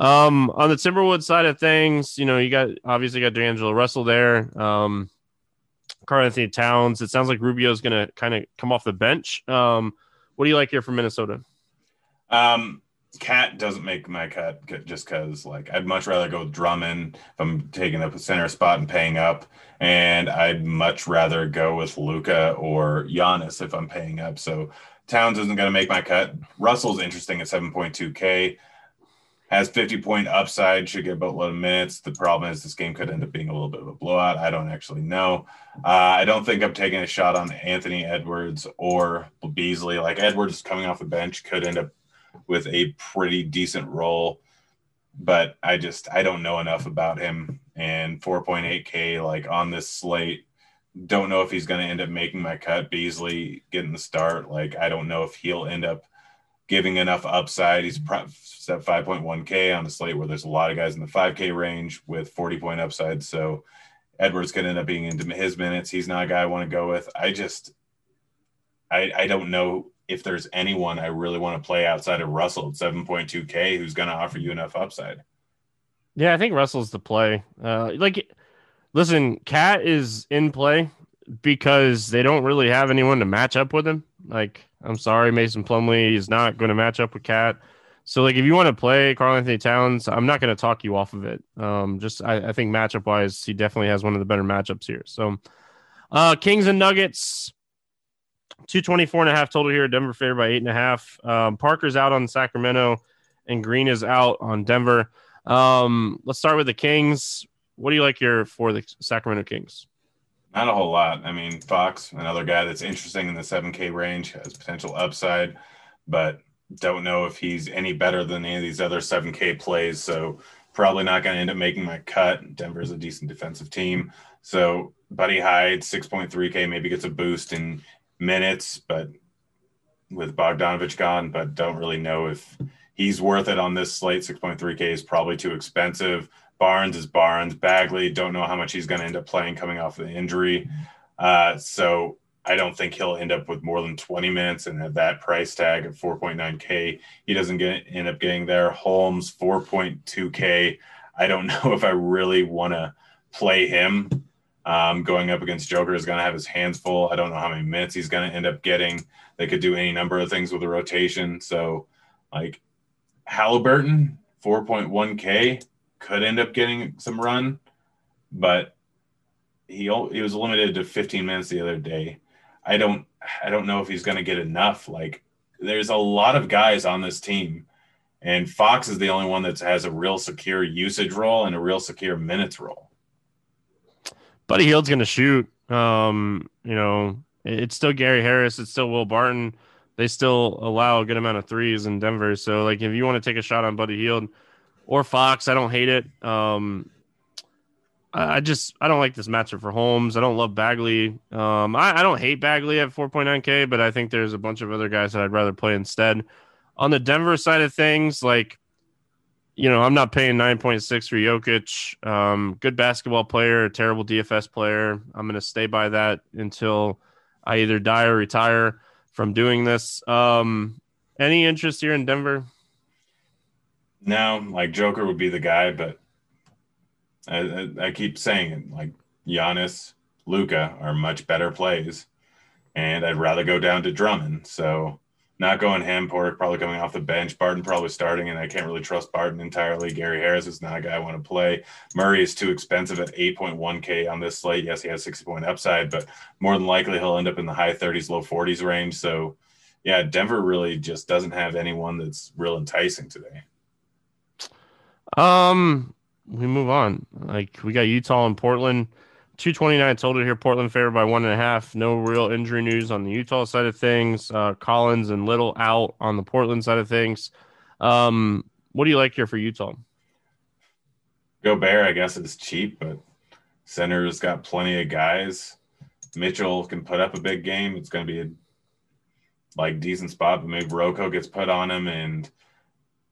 Um, on the Timberwood side of things, you know, you got obviously got D'Angelo Russell there. Um, Karl-Anthony Towns. It sounds like Rubio is going to kind of come off the bench. Um, what do you like here from Minnesota? Um, Cat doesn't make my cut just because, like, I'd much rather go with Drummond if I'm taking up a center spot and paying up, and I'd much rather go with Luka or Giannis if I'm paying up. So Towns isn't going to make my cut. Russell's interesting at 7.2K has 50 point upside, should get about 11 minutes. The problem is this game could end up being a little bit of a blowout. I don't actually know. Uh, I don't think I'm taking a shot on Anthony Edwards or Beasley. Like Edwards coming off the bench could end up with a pretty decent role, but I just I don't know enough about him. And 4.8K like on this slate, don't know if he's going to end up making my cut. Beasley getting the start, like I don't know if he'll end up giving enough upside. He's set 5.1K on a slate where there's a lot of guys in the 5K range with 40 point upside. So Edwards could end up being into his minutes. He's not a guy I want to go with. I just, I, I don't know if there's anyone I really want to play outside of Russell at 7.2K who's going to offer you enough upside. Yeah, I think Russell's the play. Uh, like, listen, Cat is in play because they don't really have anyone to match up with him. Like, I'm sorry, Mason Plumlee is not going to match up with Cat. So, like, if you want to play Karl-Anthony Towns, I'm not going to talk you off of it. Um, just I, I think matchup wise, he definitely has one of the better matchups here. So, uh, Kings and Nuggets, 224 and a half total here. Denver favored by eight and a half. Um, Parker's out on Sacramento, and Green is out on Denver. Um, let's start with the Kings. What do you like here for the Sacramento Kings? Not a whole lot. I mean, Fox, another guy that's interesting in the 7K range, has potential upside, but don't know if he's any better than any of these other 7K plays. So probably not going to end up making my cut. Denver's a decent defensive team. So Buddy Hield, 6.3K, maybe gets a boost in minutes, but with Bogdanovic gone, but don't really know if he's worth it on this slate. 6.3K is probably too expensive. Barnes is Barnes. Bagley, don't know how much he's going to end up playing coming off the injury. Uh, so I don't think he'll end up with more than 20 minutes. And at that price tag of 4.9K, he doesn't get end up getting there. Holmes, 4.2K. I don't (laughs) know if I really want to play him. Um, going up against Joker is going to have his hands full. I don't know how many minutes he's going to end up getting. They could do any number of things with the rotation. So, like Halliburton, 4.1K could end up getting some run, but he he was limited to 15 minutes the other day. I don't I don't know if he's going to get enough. Like there's a lot of guys on this team, and Fox is the only one that has a real secure usage role and a real secure minutes role. Buddy Hield's going to shoot. Um, you know, it's still Gary Harris. It's still Will Barton. They still allow a good amount of threes in Denver. So, like, if you want to take a shot on Buddy Hield or Fox, I don't hate it. Um, I just I don't like this matchup for Holmes. I don't love Bagley. Um, I, I don't hate Bagley at 4.9K, but I think there's a bunch of other guys that I'd rather play instead. On the Denver side of things, like you know, I'm not paying 9.6 for Jokic. Um, good basketball player, terrible DFS player. I'm going to stay by that until I either die or retire from doing this. Um, any interest here in Denver? No, like Joker would be the guy, but I, I, I keep saying it. Like Giannis, Luka are much better plays, and I'd rather go down to Drummond. So not going him. Porter probably coming off the bench. Barton probably starting, and I can't really trust Barton entirely. Gary Harris is not a guy I want to play. Murray is too expensive at 8.1K on this slate. Yes, he has 60 point upside, but more than likely he'll end up in the high 30s, low 40s range. So, yeah, Denver really just doesn't have anyone that's real enticing today. Um, we move on. Like we got Utah and Portland. 229 total here. Portland favored by one and a half. No real injury news on the Utah side of things. Uh, Collins and Little out on the Portland side of things. Um, what do you like here for Utah? Gobert, I guess, is cheap, but center's got plenty of guys. Mitchell can put up a big game. It's going to be a like decent spot, but maybe RoCo gets put on him and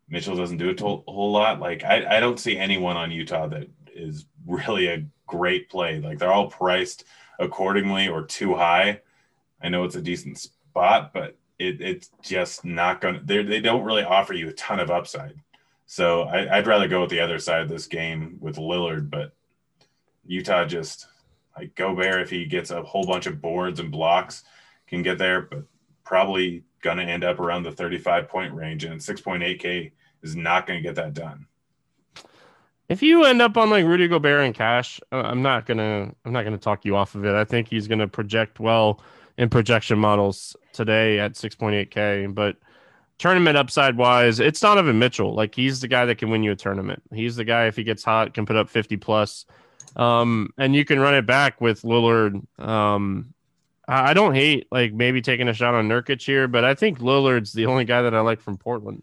Mitchell doesn't do a to- whole lot. Like I, I don't see anyone on Utah that is really a great play. Like they're all priced accordingly or too high. I know it's a decent spot, but it, it's just not going to, they don't really offer you a ton of upside. So I, would rather go with the other side of this game with Lillard, but Utah just like Gobert, if he gets a whole bunch of boards and blocks, can get there, but probably going to end up around the 35 point range. And 6.8K is not going to get that done if you end up on like Rudy Gobert and cash, uh, I'm not gonna I'm not gonna talk you off of it. I think he's gonna project well in projection models today at 6.8k. But tournament upside wise, it's Donovan Mitchell. Like he's the guy that can win you a tournament. He's the guy if he gets hot can put up 50 plus. Um, and you can run it back with Lillard. Um, I don't hate like maybe taking a shot on Nurkic here, but I think Lillard's the only guy that I like from Portland.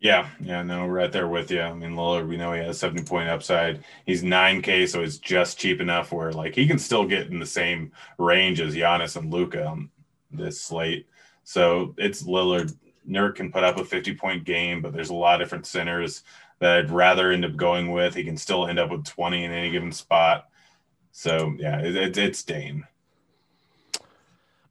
Yeah, yeah, no, right there with you. I mean, Lillard, we know he has 70 point upside. He's 9K, so it's just cheap enough where like he can still get in the same range as Giannis and Luka on this slate. So it's Lillard. Nurk can put up a 50 point game, but there's a lot of different centers that I'd rather end up going with. He can still end up with 20 in any given spot. So yeah, it, it, it's Dame.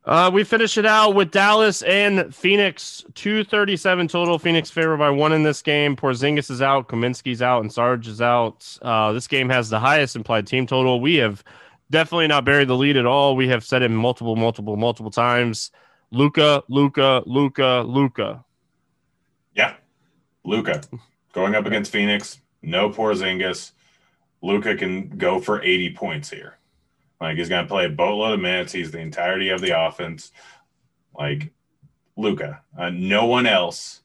Uh, we finish it out with Dallas and Phoenix. 237 total. Phoenix favored by one in this game. Porzingis is out, Kaminsky's out, and Sarge is out. Uh, this game has the highest implied team total. We have definitely not buried the lead at all. We have said it multiple, multiple, multiple times. Luka, Luka, Luka, Luka. Yeah, Luka going up against Phoenix. No Porzingis. Luka can go for 80 points here. Like he's going to play a boatload of minutes. He's the entirety of the offense. Like Luka, uh, no one else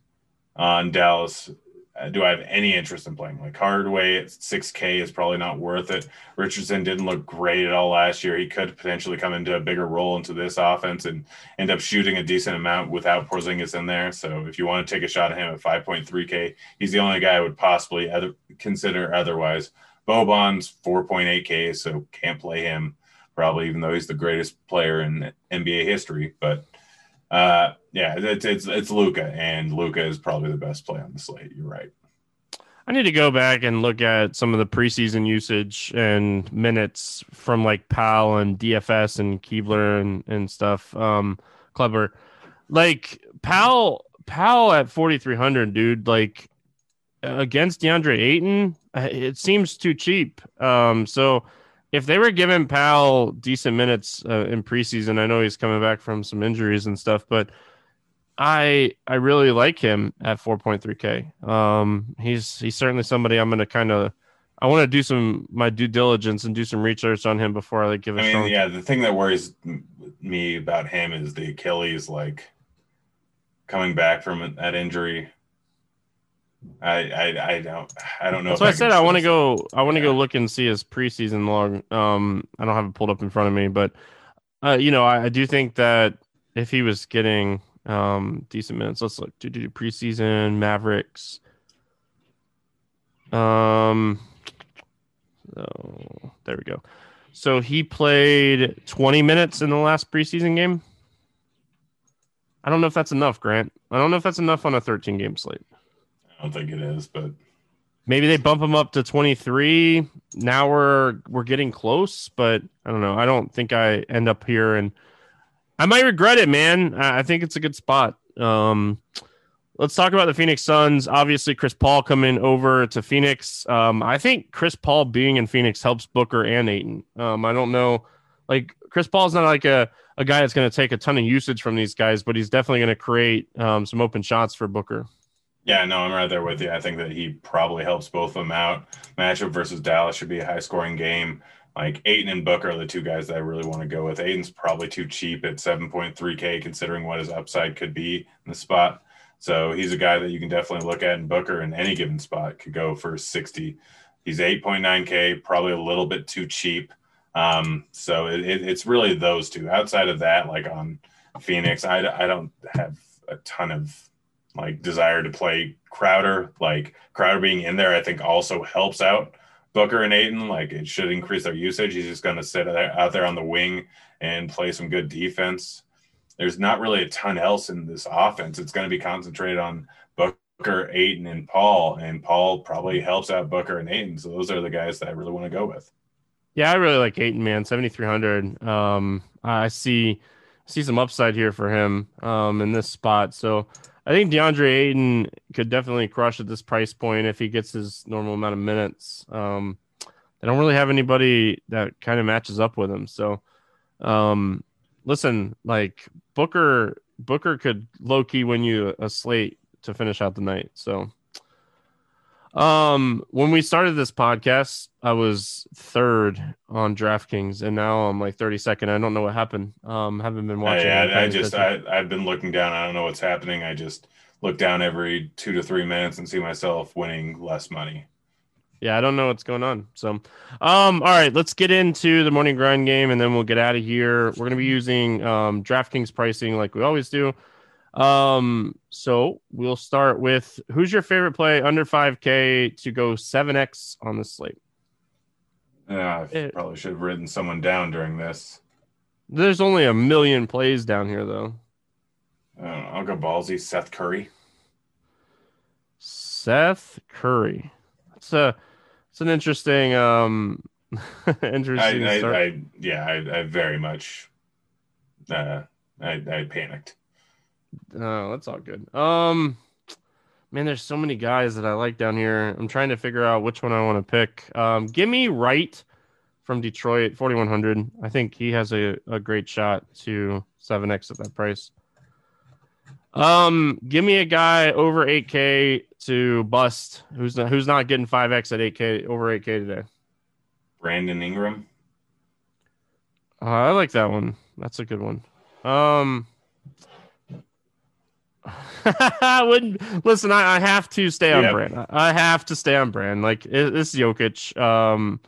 on Dallas uh, do I have any interest in playing. Like Hardaway at 6K is probably not worth it. Richardson didn't look great at all last year. He could potentially come into a bigger role into this offense and end up shooting a decent amount without Porzingis in there. So if you want to take a shot at him at 5.3K, he's the only guy I would possibly other, consider otherwise. Boban's 4.8K, so can't play him probably, even though he's the greatest player in NBA history. But Uh, yeah, it's it's it's Luka, and Luka is probably the best play on the slate. You're right. I need to go back and look at some of the preseason usage and minutes from like Powell and DFS and Kleber and, and stuff. Um, like Powell, Powell at 4,300, dude, like against DeAndre Ayton, it seems too cheap. Um, so if they were giving Powell decent minutes uh, in preseason, I know he's coming back from some injuries and stuff, but I I really like him at 4.3k. Um, he's he's certainly somebody I'm going to kind of I want to do some my due diligence and do some research on him before I like give. I mean, yeah, the thing that worries me about him is the Achilles, like coming back from that injury. I I, I don't I don't know. That's why I, I said I want to go. I want to yeah. go look and see his preseason log. Um, I don't have it pulled up in front of me, but uh, you know, I, I do think that if he was getting um, decent minutes. Let's look. Do do preseason Mavericks. Um. Oh, there we go. So he played 20 minutes in the last preseason game. I don't know if that's enough, Grant. I don't know if that's enough on a 13 game slate. I don't think it is, but maybe they bump him up to 23. Now we're we're getting close, but I don't know. I don't think I end up here and I might regret it, man. I think it's a good spot. Um, let's talk about the Phoenix Suns. Obviously, Chris Paul coming over to Phoenix. Um, I think Chris Paul being in Phoenix helps Booker and Ayton. Um, I don't know, like Chris Paul's not like a, a guy that's going to take a ton of usage from these guys, but he's definitely going to create um, some open shots for Booker. Yeah, no, I'm right there with you. I think that he probably helps both of them out. Matchup versus Dallas should be a high scoring game like Ayton and Booker are the two guys that I really want to go with. Ayton's probably too cheap at 7.3K considering what his upside could be in the spot. So he's a guy that you can definitely look at, and Booker in any given spot could go for 60. He's 8.9K, probably a little bit too cheap. Um, so it, it, it's really those two. Outside of that, like on Phoenix, I, I don't have a ton of like desire to play Crowder. Like Crowder being in there, I think also helps out Booker and Ayton, like it should increase their usage. He's just going to sit out there on the wing and play some good defense. There's not really a ton else in this offense. It's going to be concentrated on Booker, Ayton, and Paul, and Paul probably helps out Booker and Ayton. So those are the guys that I really want to go with. Yeah, I really like Ayton, man. Seventy three hundred. Um, I see see some upside here for him um, in this spot. So I think DeAndre Ayton could definitely crush at this price point if he gets his normal amount of minutes. Um, they don't really have anybody that kind of matches up with him. So, um, listen, like Booker, Booker could low key win you a slate to finish out the night. So, um, when we started this podcast, I was third on DraftKings, and now I'm like 32nd. I don't know what happened. Um, haven't been watching. I, I, I just I, I've been looking down. I don't know what's happening. I just look down every two to three minutes and see myself winning less money. Yeah, I don't know what's going on. So, um, all right, let's get into the morning grind game, and then we'll get out of here. We're gonna be using um DraftKings pricing like we always do. Um, so we'll start with who's your favorite play under 5K to go 7X on the slate? Yeah, I it, probably should have written someone down during this. There's only a million plays down here, though. Know, I'll go ballsy. Seth Curry. Seth Curry. It's a, it's an interesting, um, (laughs) interesting. I, I, I yeah, I, I very much, uh, I, I panicked. Oh, that's all good. Um, man, there's so many guys that I like down here. I'm trying to figure out which one I want to pick. Um, give me Wright from Detroit, 4100. I think he has a, a great shot to 7x at that price. Um, give me a guy over 8k to bust who's not, who's not getting 5x at 8k over 8k today. Brandon Ingram. Uh, I like that one. That's a good one. Um, I (laughs) wouldn't listen. I, I, have to stay on yep. brand. I have to stay on brand. Like it, this Jokic. Um,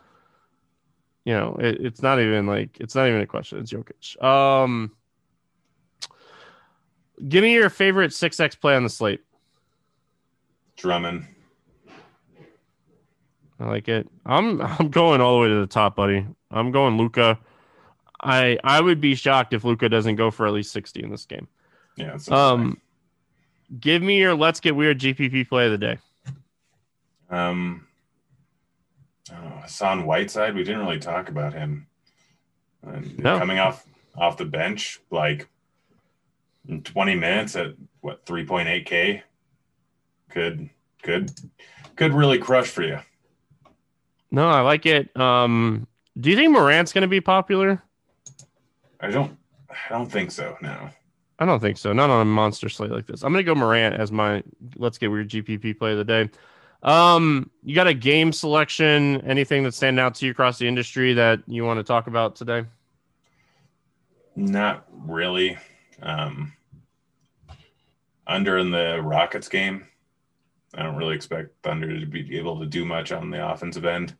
you know, it, it's not even like it's not even a question. It's Jokic. Um, give me your favorite six X play on the slate. Drummond. I like it. I'm I'm going all the way to the top, buddy. I'm going Luka. I I would be shocked if Luka doesn't go for at least sixty in this game. Yeah. Um, give me your let's get weird GPP play of the day. Um, oh, Hassan Whiteside. We didn't really talk about him. no. Coming off off the bench, like in 20 minutes at what 3.8k, could could could really crush for you. No, I like it. Um, do you think Morant's going to be popular? I don't. I don't think so. No. I don't think so. Not on a monster slate like this. I'm going to go Morant as my let's get weird GPP play of the day. Um, you got a game selection? Anything that's standing out to you across the industry that you want to talk about today? Not really. Um, under in the Rockets game, I don't really expect Thunder to be able to do much on the offensive end.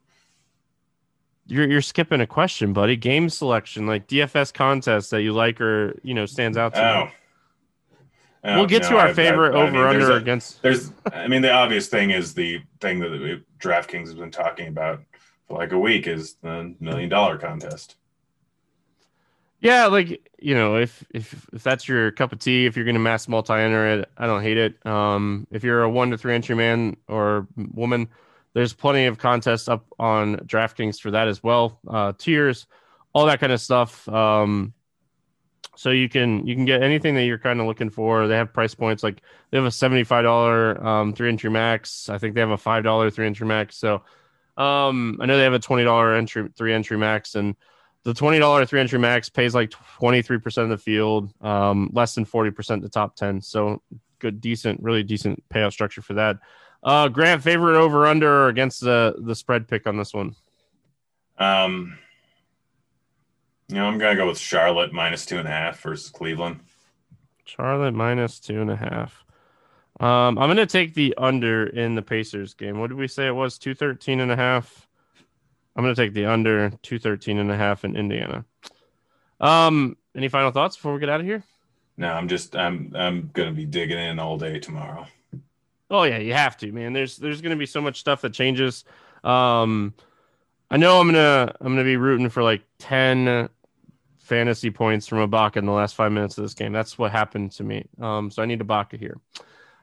You're you're skipping a question, buddy. Game selection, like DFS contest that you like or you know stands out to oh. you. Oh, we'll get no, to our favorite I, I, over I mean, under a, against. There's, I mean, the obvious thing is the thing that DraftKings has been talking about for like a week is the million dollar contest. Yeah, like you know, if if if that's your cup of tea, if you're going to mass multi-enter it, I don't hate it. Um, if you're a one to three entry man or woman, there's plenty of contests up on DraftKings for that as well. Uh, tiers, all that kind of stuff. Um, so you can you can get anything that you're kind of looking for. They have price points like they have a seventy five dollar um, three entry max. I think they have a five dollar three entry max. So um, I know they have a twenty dollar entry three entry max and the twenty dollar three entry max pays like twenty three percent of the field, um, less than forty percent the top ten. So good, decent, really decent payout structure for that. Uh, Grant, favorite over under or against the the spread pick on this one. Um, you know, I'm gonna go with Charlotte minus two and a half versus Cleveland. Charlotte minus two and a half. Um, I'm gonna take the under in the Pacers game. What did we say it was? 213 and a half. I'm to take the under 213 and a half in Indiana. Um, any final thoughts before we get out of here? No, I'm just I'm I'm to be digging in all day tomorrow. Oh yeah, you have to, man. There's there's going to be so much stuff that changes. Um, I know I'm gonna I'm gonna be rooting for like 10 fantasy points from Ibaka in the last five minutes of this game. That's what happened to me. Um, so I need Ibaka here.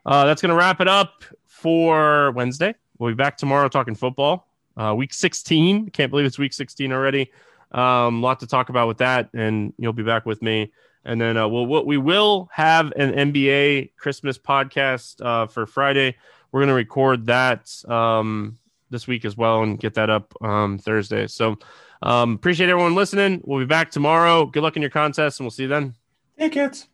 Uh, that's gonna wrap it up for Wednesday. We'll be back tomorrow talking football. Uh, week 16. Can't believe it's week 16 already. Um, lot to talk about with that, and you'll be back with me. And then uh, we'll, we will have an NBA Christmas podcast uh, for Friday. We're going to record that um, this week as well and get that up um, Thursday. So um, appreciate everyone listening. We'll be back tomorrow. Good luck in your contest, and we'll see you then. Hey, kids.